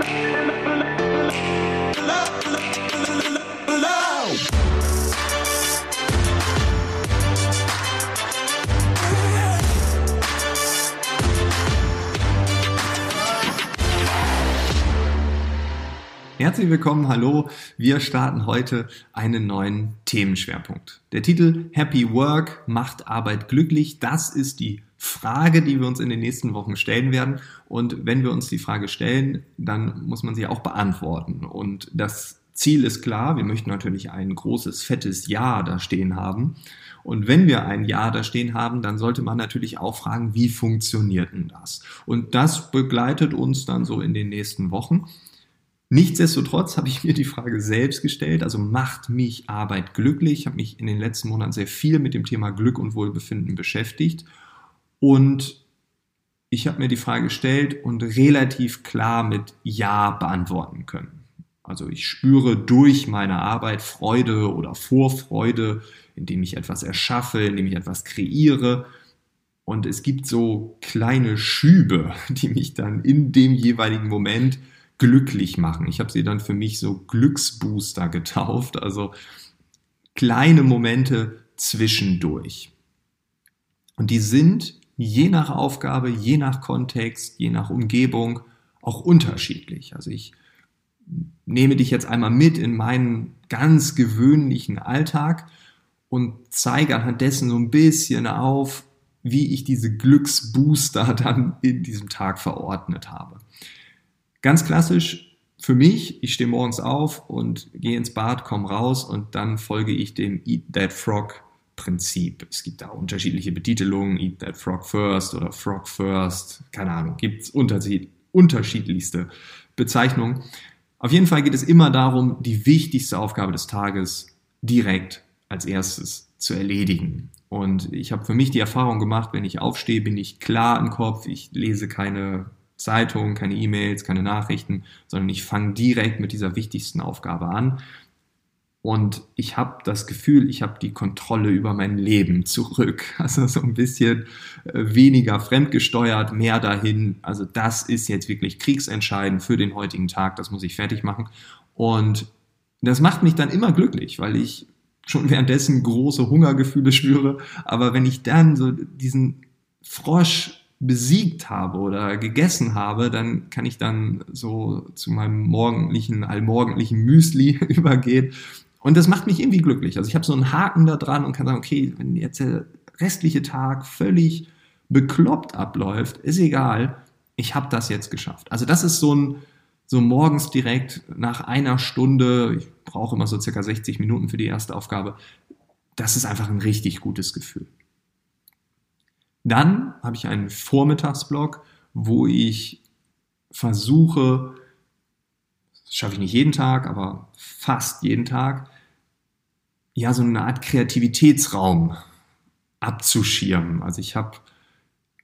Thank you. Herzlich willkommen, hallo. Wir starten heute einen neuen Themenschwerpunkt. Der Titel Happy Work macht Arbeit glücklich. Das ist die Frage, die wir uns in den nächsten Wochen stellen werden. Und wenn wir uns die Frage stellen, dann muss man sie auch beantworten. Und das Ziel ist klar. Wir möchten natürlich ein großes, fettes Ja da stehen haben. Und wenn wir ein Ja da stehen haben, dann sollte man natürlich auch fragen, wie funktioniert denn das? Und das begleitet uns dann so in den nächsten Wochen. Nichtsdestotrotz habe ich mir die Frage selbst gestellt, also macht mich Arbeit glücklich? Ich habe mich in den letzten Monaten sehr viel mit dem Thema Glück und Wohlbefinden beschäftigt und ich habe mir die Frage gestellt und relativ klar mit Ja beantworten können. Also ich spüre durch meine Arbeit Freude oder Vorfreude, indem ich etwas erschaffe, indem ich etwas kreiere. Und es gibt so kleine Schübe, die mich dann in dem jeweiligen Moment glücklich machen. Ich habe sie dann für mich so Glücksbooster getauft, also kleine Momente zwischendurch. Und die sind je nach Aufgabe, je nach Kontext, je nach Umgebung auch unterschiedlich. Also ich nehme dich jetzt einmal mit in meinen ganz gewöhnlichen Alltag und zeige anhand dessen so ein bisschen auf, wie ich diese Glücksbooster dann in diesem Tag verordnet habe. Ganz klassisch für mich, ich stehe morgens auf und gehe ins Bad, komme raus und dann folge ich dem Eat That Frog Prinzip. Es gibt da unterschiedliche Betitelungen, Eat That Frog First oder Frog First, keine Ahnung, gibt es unterschiedlichste Bezeichnungen. Auf jeden Fall geht es immer darum, die wichtigste Aufgabe des Tages direkt als erstes zu erledigen. Und ich habe für mich die Erfahrung gemacht, wenn ich aufstehe, bin ich klar im Kopf, ich lese keine Zeitung, keine E-Mails, keine Nachrichten, sondern ich fange direkt mit dieser wichtigsten Aufgabe an. Und ich habe das Gefühl, ich habe die Kontrolle über mein Leben zurück. Also so ein bisschen äh, weniger fremdgesteuert, mehr dahin. Also das ist jetzt wirklich kriegsentscheidend für den heutigen Tag. Das muss ich fertig machen. Und das macht mich dann immer glücklich, weil ich schon währenddessen große Hungergefühle spüre. Aber wenn ich dann so diesen Frosch besiegt habe oder gegessen habe, dann kann ich dann so zu meinem morgendlichen, allmorgendlichen Müsli übergehen. Und das macht mich irgendwie glücklich. Also ich habe so einen Haken da dran und kann sagen, okay, wenn jetzt der restliche Tag völlig bekloppt abläuft, ist egal, ich habe das jetzt geschafft. Also das ist so ein, so morgens direkt nach einer Stunde, ich brauche immer so circa 60 Minuten für die erste Aufgabe, das ist einfach ein richtig gutes Gefühl. Dann habe ich einen Vormittagsblock, wo ich versuche, das schaffe ich nicht jeden Tag, aber fast jeden Tag, ja, so eine Art Kreativitätsraum abzuschirmen. Also ich habe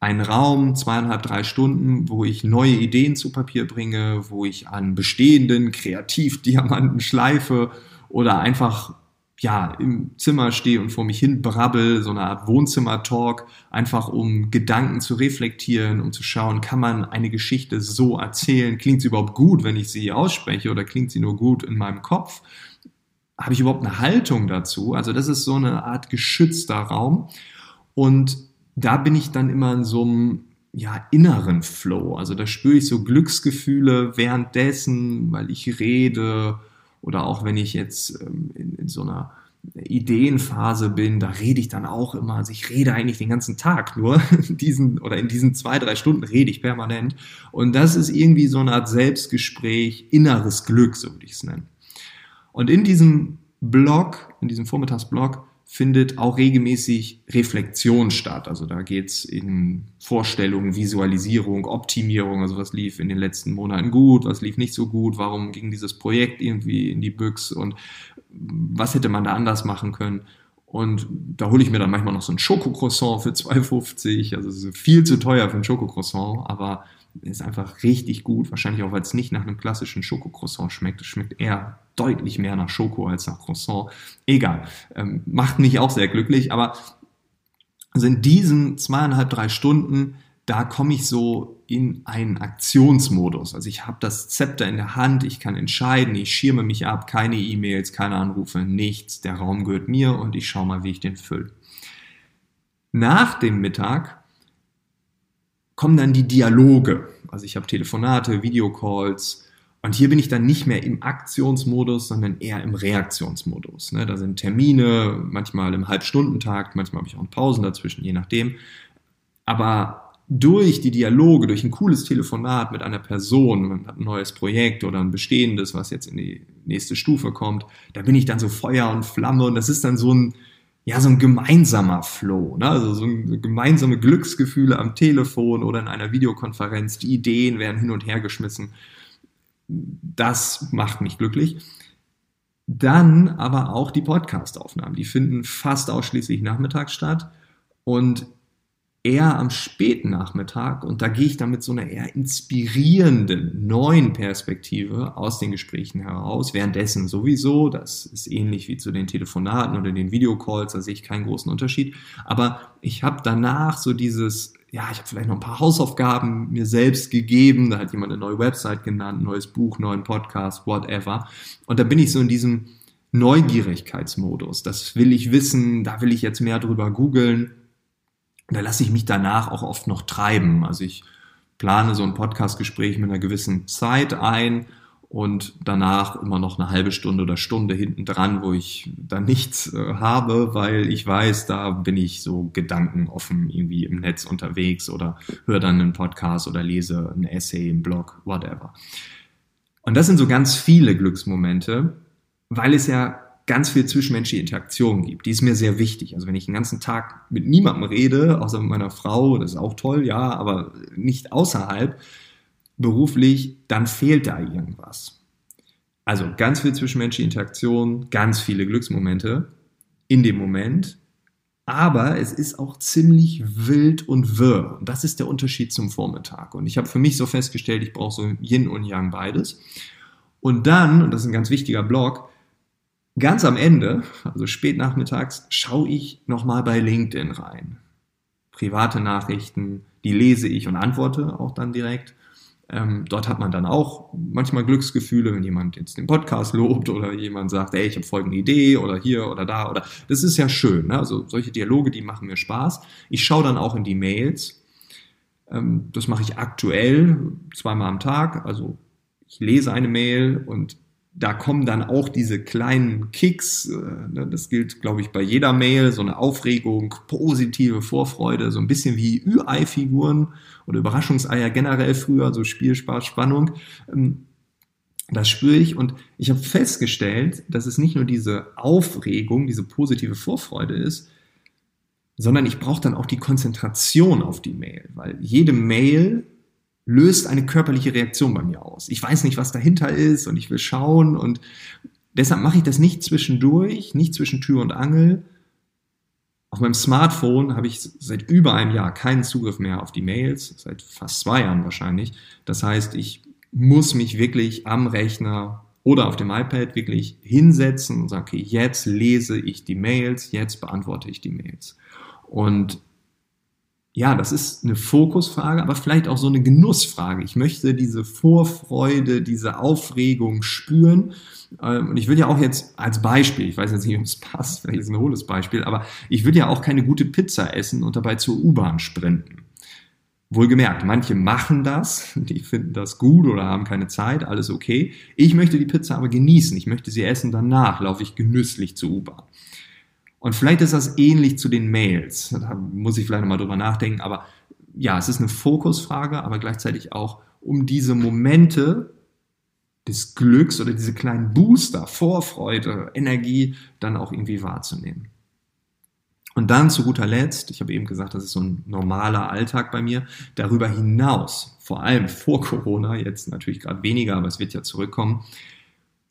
einen Raum, zweieinhalb, drei Stunden, wo ich neue Ideen zu Papier bringe, wo ich an bestehenden Kreativdiamanten schleife oder einfach ja, im Zimmer stehe und vor mich hin brabbel, so eine Art Wohnzimmer-Talk, einfach um Gedanken zu reflektieren, um zu schauen, kann man eine Geschichte so erzählen? Klingt sie überhaupt gut, wenn ich sie ausspreche oder klingt sie nur gut in meinem Kopf? Habe ich überhaupt eine Haltung dazu? Also das ist so eine Art geschützter Raum und da bin ich dann immer in so einem ja, inneren Flow. Also da spüre ich so Glücksgefühle währenddessen, weil ich rede, oder auch wenn ich jetzt ähm, in, in so einer Ideenphase bin, da rede ich dann auch immer, also ich rede eigentlich den ganzen Tag nur, diesen oder in diesen zwei, drei Stunden rede ich permanent. Und das ist irgendwie so eine Art Selbstgespräch, inneres Glück, so würde ich es nennen. Und in diesem Blog, in diesem Vormittagsblog, findet auch regelmäßig Reflexion statt. Also da geht's in Vorstellungen, Visualisierung, Optimierung, also was lief in den letzten Monaten gut, was lief nicht so gut, warum ging dieses Projekt irgendwie in die Büchs und was hätte man da anders machen können. Und da hole ich mir dann manchmal noch so ein Schokocroissant für 2,50. Also viel zu teuer für ein Schokocroissant, aber ist einfach richtig gut. Wahrscheinlich auch, weil es nicht nach einem klassischen Schokocroissant schmeckt. Es schmeckt eher deutlich mehr nach Schoko als nach Croissant. Egal. Ähm, macht mich auch sehr glücklich. Aber also in diesen zweieinhalb, drei Stunden da komme ich so in einen Aktionsmodus. Also ich habe das Zepter in der Hand, ich kann entscheiden, ich schirme mich ab, keine E-Mails, keine Anrufe, nichts. Der Raum gehört mir und ich schaue mal, wie ich den fülle. Nach dem Mittag kommen dann die Dialoge. Also ich habe Telefonate, Videocalls und hier bin ich dann nicht mehr im Aktionsmodus, sondern eher im Reaktionsmodus. Ne? Da sind Termine, manchmal im Halbstundentakt, manchmal habe ich auch Pausen dazwischen, je nachdem. Aber durch die Dialoge, durch ein cooles Telefonat mit einer Person, man hat ein neues Projekt oder ein bestehendes, was jetzt in die nächste Stufe kommt, da bin ich dann so Feuer und Flamme und das ist dann so ein, ja, so ein gemeinsamer Flow, ne? also so ein gemeinsame Glücksgefühle am Telefon oder in einer Videokonferenz, die Ideen werden hin und her geschmissen. Das macht mich glücklich. Dann aber auch die Podcast-Aufnahmen, die finden fast ausschließlich nachmittags statt und eher am späten Nachmittag und da gehe ich dann mit so einer eher inspirierenden neuen Perspektive aus den Gesprächen heraus. Währenddessen sowieso, das ist ähnlich wie zu den Telefonaten oder den Videocalls, da sehe ich keinen großen Unterschied. Aber ich habe danach so dieses, ja, ich habe vielleicht noch ein paar Hausaufgaben mir selbst gegeben, da hat jemand eine neue Website genannt, neues Buch, neuen Podcast, whatever. Und da bin ich so in diesem Neugierigkeitsmodus. Das will ich wissen, da will ich jetzt mehr drüber googeln da lasse ich mich danach auch oft noch treiben. Also ich plane so ein Podcastgespräch mit einer gewissen Zeit ein und danach immer noch eine halbe Stunde oder Stunde hinten dran, wo ich dann nichts äh, habe, weil ich weiß, da bin ich so gedankenoffen irgendwie im Netz unterwegs oder höre dann einen Podcast oder lese ein Essay im Blog, whatever. Und das sind so ganz viele Glücksmomente, weil es ja ganz viel zwischenmenschliche Interaktion gibt. Die ist mir sehr wichtig. Also wenn ich den ganzen Tag mit niemandem rede, außer mit meiner Frau, das ist auch toll, ja, aber nicht außerhalb beruflich, dann fehlt da irgendwas. Also ganz viel zwischenmenschliche Interaktion, ganz viele Glücksmomente in dem Moment, aber es ist auch ziemlich wild und wirr. Und das ist der Unterschied zum Vormittag. Und ich habe für mich so festgestellt, ich brauche so Yin und Yang beides. Und dann, und das ist ein ganz wichtiger Block, Ganz am Ende, also spät nachmittags, schaue ich nochmal bei LinkedIn rein. Private Nachrichten, die lese ich und antworte auch dann direkt. Ähm, dort hat man dann auch manchmal Glücksgefühle, wenn jemand jetzt den Podcast lobt oder jemand sagt, ey, ich habe folgende Idee oder hier oder da oder das ist ja schön. Ne? Also solche Dialoge, die machen mir Spaß. Ich schaue dann auch in die Mails. Ähm, das mache ich aktuell zweimal am Tag. Also ich lese eine Mail und da kommen dann auch diese kleinen Kicks, äh, ne, das gilt, glaube ich, bei jeder Mail, so eine Aufregung, positive Vorfreude, so ein bisschen wie Ü-Ei-Figuren oder Überraschungseier generell früher, so Spielspaß, Spannung. Ähm, das spüre ich und ich habe festgestellt, dass es nicht nur diese Aufregung, diese positive Vorfreude ist, sondern ich brauche dann auch die Konzentration auf die Mail, weil jede Mail löst eine körperliche Reaktion bei mir aus. Ich weiß nicht, was dahinter ist und ich will schauen und deshalb mache ich das nicht zwischendurch, nicht zwischen Tür und Angel. Auf meinem Smartphone habe ich seit über einem Jahr keinen Zugriff mehr auf die Mails, seit fast zwei Jahren wahrscheinlich. Das heißt, ich muss mich wirklich am Rechner oder auf dem iPad wirklich hinsetzen und sagen, okay, jetzt lese ich die Mails, jetzt beantworte ich die Mails. Und ja, das ist eine Fokusfrage, aber vielleicht auch so eine Genussfrage. Ich möchte diese Vorfreude, diese Aufregung spüren. Ähm, und ich will ja auch jetzt als Beispiel, ich weiß jetzt nicht, ob es passt, vielleicht ist es ein hohles Beispiel, aber ich will ja auch keine gute Pizza essen und dabei zur U-Bahn sprinten. Wohlgemerkt, manche machen das, die finden das gut oder haben keine Zeit, alles okay. Ich möchte die Pizza aber genießen, ich möchte sie essen, danach laufe ich genüsslich zur U-Bahn. Und vielleicht ist das ähnlich zu den Mails. Da muss ich vielleicht nochmal drüber nachdenken. Aber ja, es ist eine Fokusfrage, aber gleichzeitig auch um diese Momente des Glücks oder diese kleinen Booster, Vorfreude, Energie dann auch irgendwie wahrzunehmen. Und dann zu guter Letzt, ich habe eben gesagt, das ist so ein normaler Alltag bei mir, darüber hinaus, vor allem vor Corona, jetzt natürlich gerade weniger, aber es wird ja zurückkommen,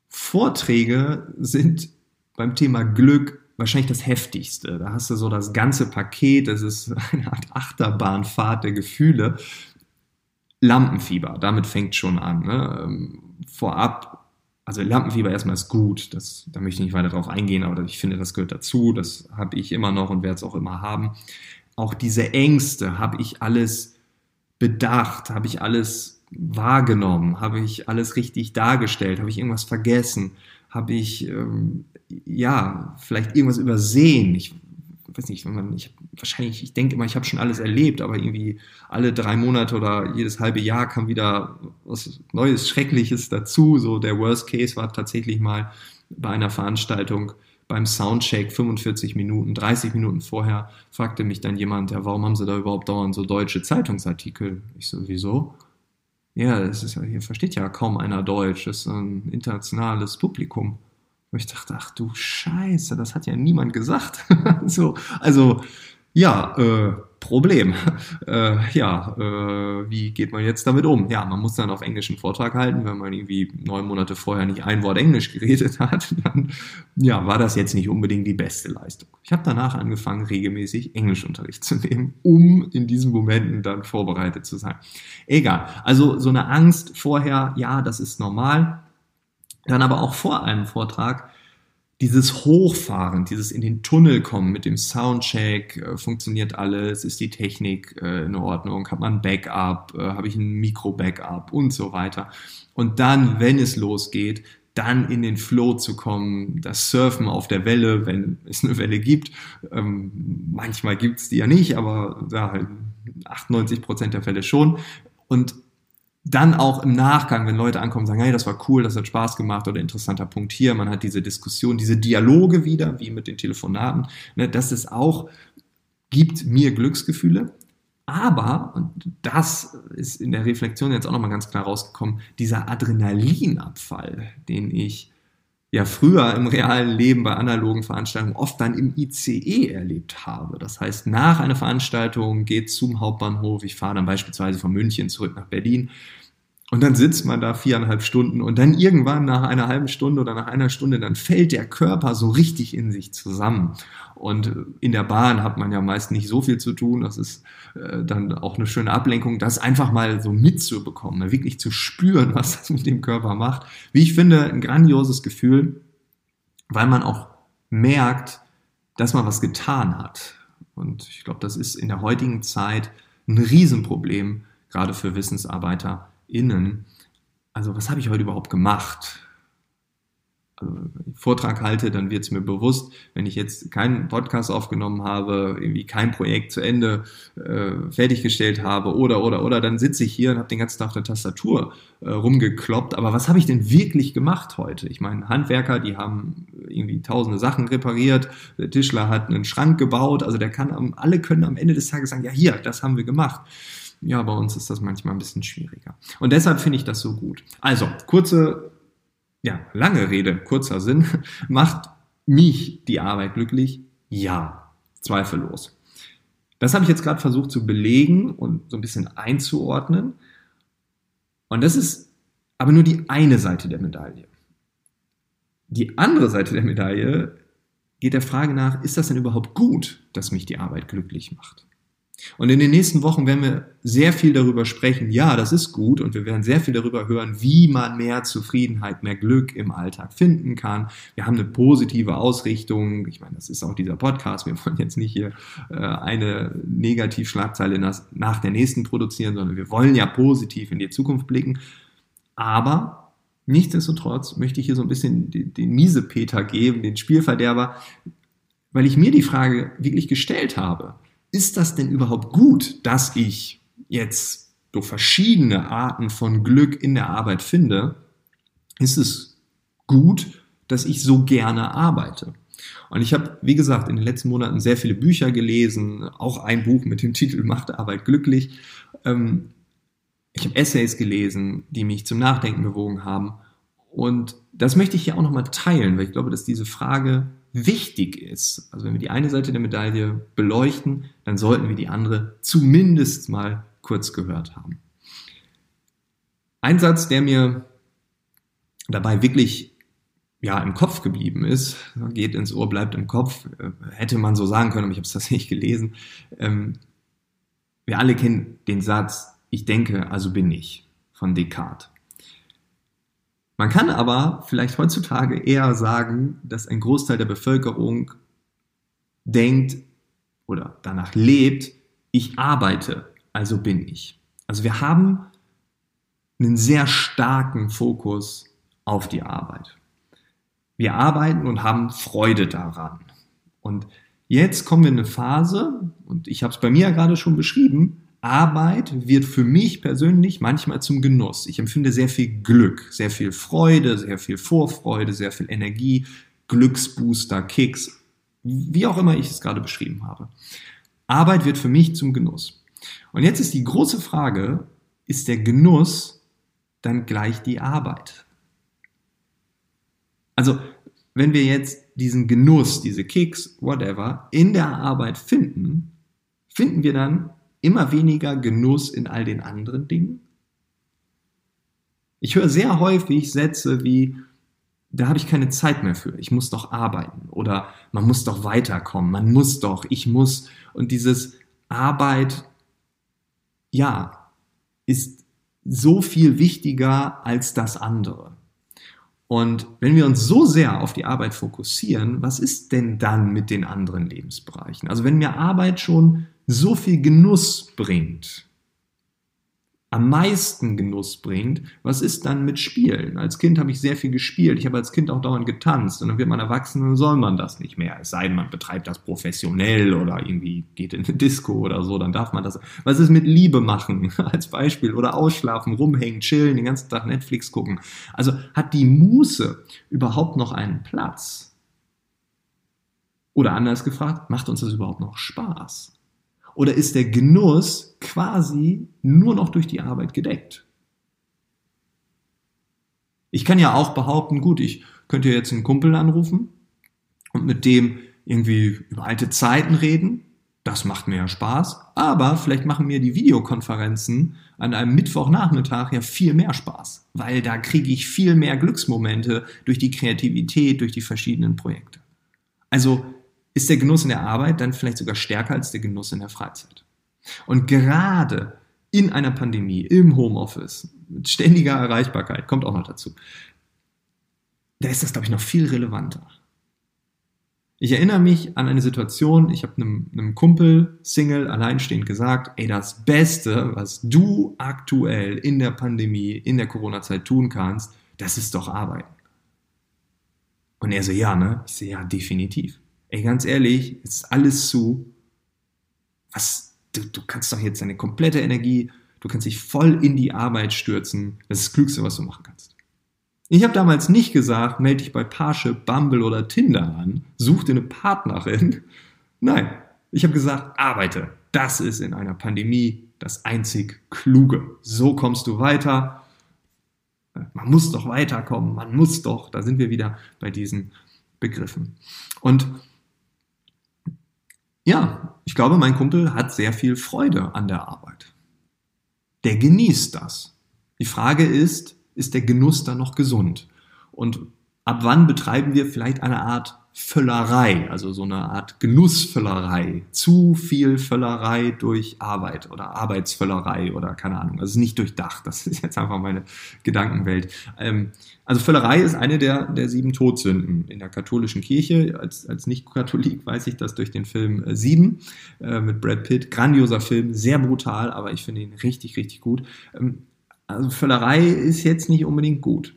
Vorträge sind beim Thema Glück wahrscheinlich das heftigste. Da hast du so das ganze Paket, das ist eine Art Achterbahnfahrt der Gefühle. Lampenfieber, damit fängt schon an. Ne? Ähm, vorab, also Lampenfieber erstmal ist gut, das, da möchte ich nicht weiter drauf eingehen, aber ich finde, das gehört dazu, das habe ich immer noch und werde es auch immer haben. Auch diese Ängste habe ich alles bedacht? Habe ich alles wahrgenommen? Habe ich alles richtig dargestellt? Habe ich irgendwas vergessen? Habe ich, ähm, ja, vielleicht irgendwas übersehen? Ich weiß nicht, wenn man, ich wahrscheinlich, ich denke immer, ich habe schon alles erlebt, aber irgendwie alle drei Monate oder jedes halbe Jahr kam wieder was Neues, Schreckliches dazu. So der Worst Case war tatsächlich mal bei einer Veranstaltung beim Soundcheck 45 Minuten, 30 Minuten vorher fragte mich dann jemand, ja, warum haben Sie da überhaupt dauernd so deutsche Zeitungsartikel? Ich so, wieso? Ja, das ist, hier versteht ja kaum einer Deutsch, das ist ein internationales Publikum. Und ich dachte, ach du Scheiße, das hat ja niemand gesagt. so, also, ja, äh, Problem. Äh, ja, äh, wie geht man jetzt damit um? Ja, man muss dann auf Englisch einen Vortrag halten, wenn man irgendwie neun Monate vorher nicht ein Wort Englisch geredet hat, dann ja, war das jetzt nicht unbedingt die beste Leistung. Ich habe danach angefangen, regelmäßig Englischunterricht zu nehmen, um in diesen Momenten dann vorbereitet zu sein. Egal. Also so eine Angst vorher, ja, das ist normal. Dann aber auch vor einem Vortrag dieses Hochfahren, dieses in den Tunnel kommen mit dem Soundcheck, äh, funktioniert alles, ist die Technik äh, in Ordnung, hat man Backup, äh, habe ich ein Mikro-Backup und so weiter. Und dann, wenn es losgeht, dann in den Flow zu kommen, das Surfen auf der Welle, wenn es eine Welle gibt. Ähm, manchmal gibt es die ja nicht, aber ja, 98 Prozent der Fälle schon. Und dann auch im Nachgang, wenn Leute ankommen sagen, hey, das war cool, das hat Spaß gemacht oder interessanter Punkt hier, man hat diese Diskussion, diese Dialoge wieder, wie mit den Telefonaten, ne, das ist auch, gibt mir Glücksgefühle. Aber, und das ist in der Reflexion jetzt auch nochmal ganz klar rausgekommen, dieser Adrenalinabfall, den ich ja früher im realen Leben bei analogen Veranstaltungen oft dann im ICE erlebt habe. Das heißt, nach einer Veranstaltung geht zum Hauptbahnhof, ich fahre dann beispielsweise von München zurück nach Berlin und dann sitzt man da viereinhalb Stunden und dann irgendwann nach einer halben Stunde oder nach einer Stunde, dann fällt der Körper so richtig in sich zusammen. Und in der Bahn hat man ja meist nicht so viel zu tun. Das ist äh, dann auch eine schöne Ablenkung, das einfach mal so mitzubekommen, ne? wirklich zu spüren, was das mit dem Körper macht. Wie ich finde, ein grandioses Gefühl, weil man auch merkt, dass man was getan hat. Und ich glaube, das ist in der heutigen Zeit ein Riesenproblem, gerade für Wissensarbeiter innen, also was habe ich heute überhaupt gemacht? Also, wenn ich Vortrag halte, dann wird es mir bewusst, wenn ich jetzt keinen Podcast aufgenommen habe, irgendwie kein Projekt zu Ende äh, fertiggestellt habe oder, oder, oder, dann sitze ich hier und habe den ganzen Tag auf der Tastatur äh, rumgekloppt. Aber was habe ich denn wirklich gemacht heute? Ich meine, Handwerker, die haben irgendwie tausende Sachen repariert, der Tischler hat einen Schrank gebaut, also der kann, alle können am Ende des Tages sagen, ja hier, das haben wir gemacht. Ja, bei uns ist das manchmal ein bisschen schwieriger. Und deshalb finde ich das so gut. Also, kurze, ja, lange Rede, kurzer Sinn. Macht mich die Arbeit glücklich? Ja, zweifellos. Das habe ich jetzt gerade versucht zu belegen und so ein bisschen einzuordnen. Und das ist aber nur die eine Seite der Medaille. Die andere Seite der Medaille geht der Frage nach, ist das denn überhaupt gut, dass mich die Arbeit glücklich macht? Und in den nächsten Wochen werden wir sehr viel darüber sprechen. Ja, das ist gut und wir werden sehr viel darüber hören, wie man mehr Zufriedenheit, mehr Glück im Alltag finden kann. Wir haben eine positive Ausrichtung. Ich meine, das ist auch dieser Podcast. Wir wollen jetzt nicht hier äh, eine Negativschlagzeile nach der nächsten produzieren, sondern wir wollen ja positiv in die Zukunft blicken. Aber nichtsdestotrotz möchte ich hier so ein bisschen den, den Miesepeter geben, den Spielverderber, weil ich mir die Frage wirklich gestellt habe ist das denn überhaupt gut, dass ich jetzt so verschiedene Arten von Glück in der Arbeit finde? Ist es gut, dass ich so gerne arbeite? Und ich habe, wie gesagt, in den letzten Monaten sehr viele Bücher gelesen, auch ein Buch mit dem Titel Macht Arbeit glücklich. Ähm, ich habe Essays gelesen, die mich zum Nachdenken bewogen haben. Und das möchte ich hier auch nochmal teilen, weil ich glaube, dass diese Frage wichtig ist. Also wenn wir die eine Seite der Medaille beleuchten, dann sollten wir die andere zumindest mal kurz gehört haben. Ein Satz, der mir dabei wirklich ja, im Kopf geblieben ist, geht ins Ohr, bleibt im Kopf, äh, hätte man so sagen können, aber ich habe es tatsächlich gelesen. Ähm, wir alle kennen den Satz, ich denke, also bin ich, von Descartes. Man kann aber vielleicht heutzutage eher sagen, dass ein Großteil der Bevölkerung denkt oder danach lebt, ich arbeite, also bin ich. Also wir haben einen sehr starken Fokus auf die Arbeit. Wir arbeiten und haben Freude daran. Und jetzt kommen wir in eine Phase, und ich habe es bei mir ja gerade schon beschrieben, Arbeit wird für mich persönlich manchmal zum Genuss. Ich empfinde sehr viel Glück, sehr viel Freude, sehr viel Vorfreude, sehr viel Energie, Glücksbooster, Kicks, wie auch immer ich es gerade beschrieben habe. Arbeit wird für mich zum Genuss. Und jetzt ist die große Frage, ist der Genuss dann gleich die Arbeit? Also, wenn wir jetzt diesen Genuss, diese Kicks, whatever, in der Arbeit finden, finden wir dann immer weniger Genuss in all den anderen Dingen? Ich höre sehr häufig Sätze wie, da habe ich keine Zeit mehr für, ich muss doch arbeiten oder man muss doch weiterkommen, man muss doch, ich muss. Und dieses Arbeit, ja, ist so viel wichtiger als das andere. Und wenn wir uns so sehr auf die Arbeit fokussieren, was ist denn dann mit den anderen Lebensbereichen? Also wenn mir Arbeit schon so viel Genuss bringt, am meisten Genuss bringt, was ist dann mit Spielen? Als Kind habe ich sehr viel gespielt. Ich habe als Kind auch dauernd getanzt. Und dann wird man erwachsen und soll man das nicht mehr. Es sei denn, man betreibt das professionell oder irgendwie geht in eine Disco oder so, dann darf man das. Was ist mit Liebe machen als Beispiel? Oder ausschlafen, rumhängen, chillen, den ganzen Tag Netflix gucken. Also hat die Muße überhaupt noch einen Platz? Oder anders gefragt, macht uns das überhaupt noch Spaß? Oder ist der Genuss quasi nur noch durch die Arbeit gedeckt? Ich kann ja auch behaupten, gut, ich könnte jetzt einen Kumpel anrufen und mit dem irgendwie über alte Zeiten reden. Das macht mir ja Spaß. Aber vielleicht machen mir die Videokonferenzen an einem Mittwochnachmittag ja viel mehr Spaß, weil da kriege ich viel mehr Glücksmomente durch die Kreativität, durch die verschiedenen Projekte. Also ist der Genuss in der Arbeit dann vielleicht sogar stärker als der Genuss in der Freizeit. Und gerade in einer Pandemie, im Homeoffice, mit ständiger Erreichbarkeit, kommt auch noch dazu, da ist das, glaube ich, noch viel relevanter. Ich erinnere mich an eine Situation, ich habe einem, einem Kumpel, Single, alleinstehend gesagt, ey, das Beste, was du aktuell in der Pandemie, in der Corona-Zeit tun kannst, das ist doch arbeiten. Und er so, ja, ne? Ich so, ja, definitiv ey, ganz ehrlich, es ist alles zu. Was, du, du kannst doch jetzt deine komplette Energie, du kannst dich voll in die Arbeit stürzen. Das ist das Klügste, was du machen kannst. Ich habe damals nicht gesagt, melde dich bei Parship, Bumble oder Tinder an, such dir eine Partnerin. Nein, ich habe gesagt, arbeite. Das ist in einer Pandemie das einzig Kluge. So kommst du weiter. Man muss doch weiterkommen, man muss doch. Da sind wir wieder bei diesen Begriffen. Und ja, ich glaube, mein Kumpel hat sehr viel Freude an der Arbeit. Der genießt das. Die Frage ist, ist der Genuss dann noch gesund? Und ab wann betreiben wir vielleicht eine Art Völlerei, also so eine Art Genussvöllerei, zu viel Völlerei durch Arbeit oder Arbeitsvöllerei oder keine Ahnung. Also nicht durchdacht, das ist jetzt einfach meine Gedankenwelt. Ähm, also Völlerei ist eine der, der sieben Todsünden in der katholischen Kirche. Als, als Nicht-Katholik weiß ich das durch den Film äh, Sieben äh, mit Brad Pitt. Grandioser Film, sehr brutal, aber ich finde ihn richtig, richtig gut. Ähm, also Völlerei ist jetzt nicht unbedingt gut.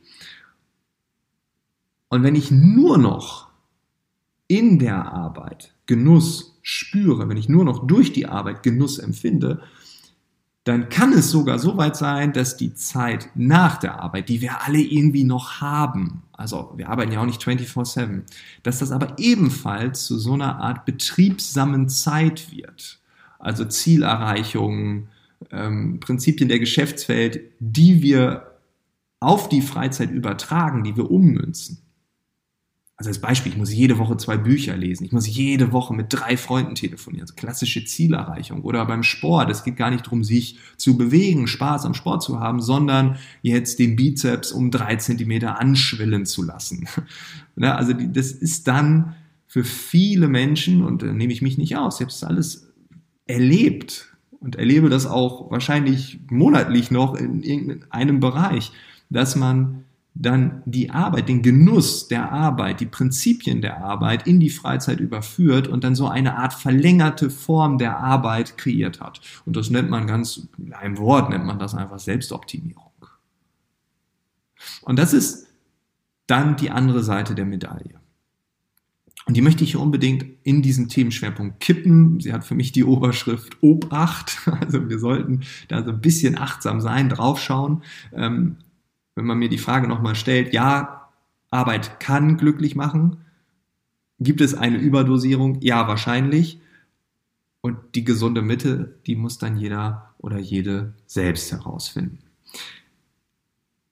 Und wenn ich nur noch in der Arbeit Genuss spüre, wenn ich nur noch durch die Arbeit Genuss empfinde, dann kann es sogar so weit sein, dass die Zeit nach der Arbeit, die wir alle irgendwie noch haben, also wir arbeiten ja auch nicht 24/7, dass das aber ebenfalls zu so einer Art betriebsamen Zeit wird. Also Zielerreichungen, ähm, Prinzipien der Geschäftswelt, die wir auf die Freizeit übertragen, die wir ummünzen. Also als Beispiel, ich muss jede Woche zwei Bücher lesen, ich muss jede Woche mit drei Freunden telefonieren, also klassische Zielerreichung. Oder beim Sport, es geht gar nicht darum, sich zu bewegen, Spaß am Sport zu haben, sondern jetzt den Bizeps um drei Zentimeter anschwillen zu lassen. also das ist dann für viele Menschen, und da nehme ich mich nicht aus, ich habe das alles erlebt und erlebe das auch wahrscheinlich monatlich noch in irgendeinem Bereich, dass man dann die Arbeit, den Genuss der Arbeit, die Prinzipien der Arbeit in die Freizeit überführt und dann so eine Art verlängerte Form der Arbeit kreiert hat. Und das nennt man ganz, in einem Wort nennt man das einfach Selbstoptimierung. Und das ist dann die andere Seite der Medaille. Und die möchte ich hier unbedingt in diesen Themenschwerpunkt kippen. Sie hat für mich die Oberschrift Obacht. Also wir sollten da so ein bisschen achtsam sein, draufschauen. Ähm, wenn man mir die Frage nochmal stellt, ja, Arbeit kann glücklich machen. Gibt es eine Überdosierung? Ja, wahrscheinlich. Und die gesunde Mitte, die muss dann jeder oder jede selbst herausfinden.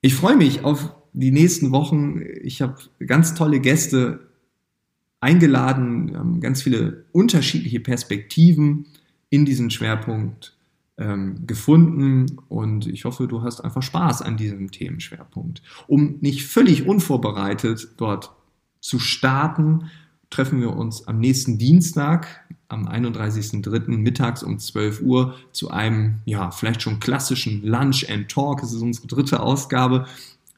Ich freue mich auf die nächsten Wochen. Ich habe ganz tolle Gäste eingeladen, ganz viele unterschiedliche Perspektiven in diesen Schwerpunkt ähm, gefunden und ich hoffe, du hast einfach Spaß an diesem Themenschwerpunkt. Um nicht völlig unvorbereitet dort zu starten, treffen wir uns am nächsten Dienstag, am 31.03. mittags um 12 Uhr zu einem, ja, vielleicht schon klassischen Lunch and Talk. Es ist unsere dritte Ausgabe.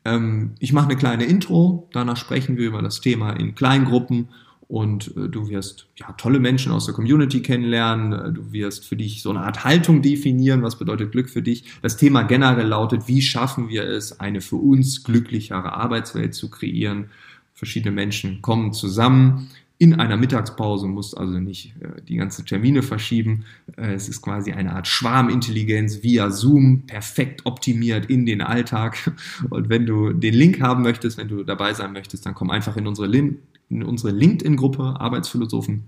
Ähm, ich mache eine kleine Intro, danach sprechen wir über das Thema in Kleingruppen und äh, du wirst ja, tolle Menschen aus der Community kennenlernen, äh, du wirst für dich so eine Art Haltung definieren, was bedeutet Glück für dich. Das Thema generell lautet, wie schaffen wir es, eine für uns glücklichere Arbeitswelt zu kreieren. Verschiedene Menschen kommen zusammen. In einer Mittagspause musst also nicht äh, die ganzen Termine verschieben. Äh, es ist quasi eine Art Schwarmintelligenz via Zoom, perfekt optimiert in den Alltag. Und wenn du den Link haben möchtest, wenn du dabei sein möchtest, dann komm einfach in unsere Lin in unsere LinkedIn-Gruppe Arbeitsphilosophen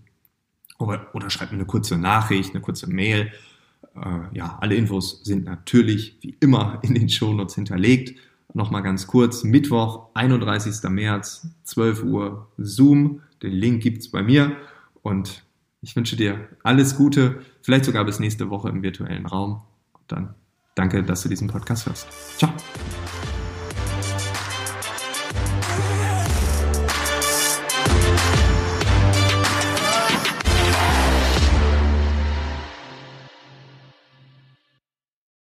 oder, oder schreib mir eine kurze Nachricht, eine kurze Mail. Äh, ja, alle Infos sind natürlich wie immer in den Shownotes hinterlegt. Nochmal ganz kurz, Mittwoch, 31. März, 12 Uhr, Zoom. Den Link gibt es bei mir und ich wünsche dir alles Gute, vielleicht sogar bis nächste Woche im virtuellen Raum. Und dann danke, dass du diesen Podcast hörst. Ciao.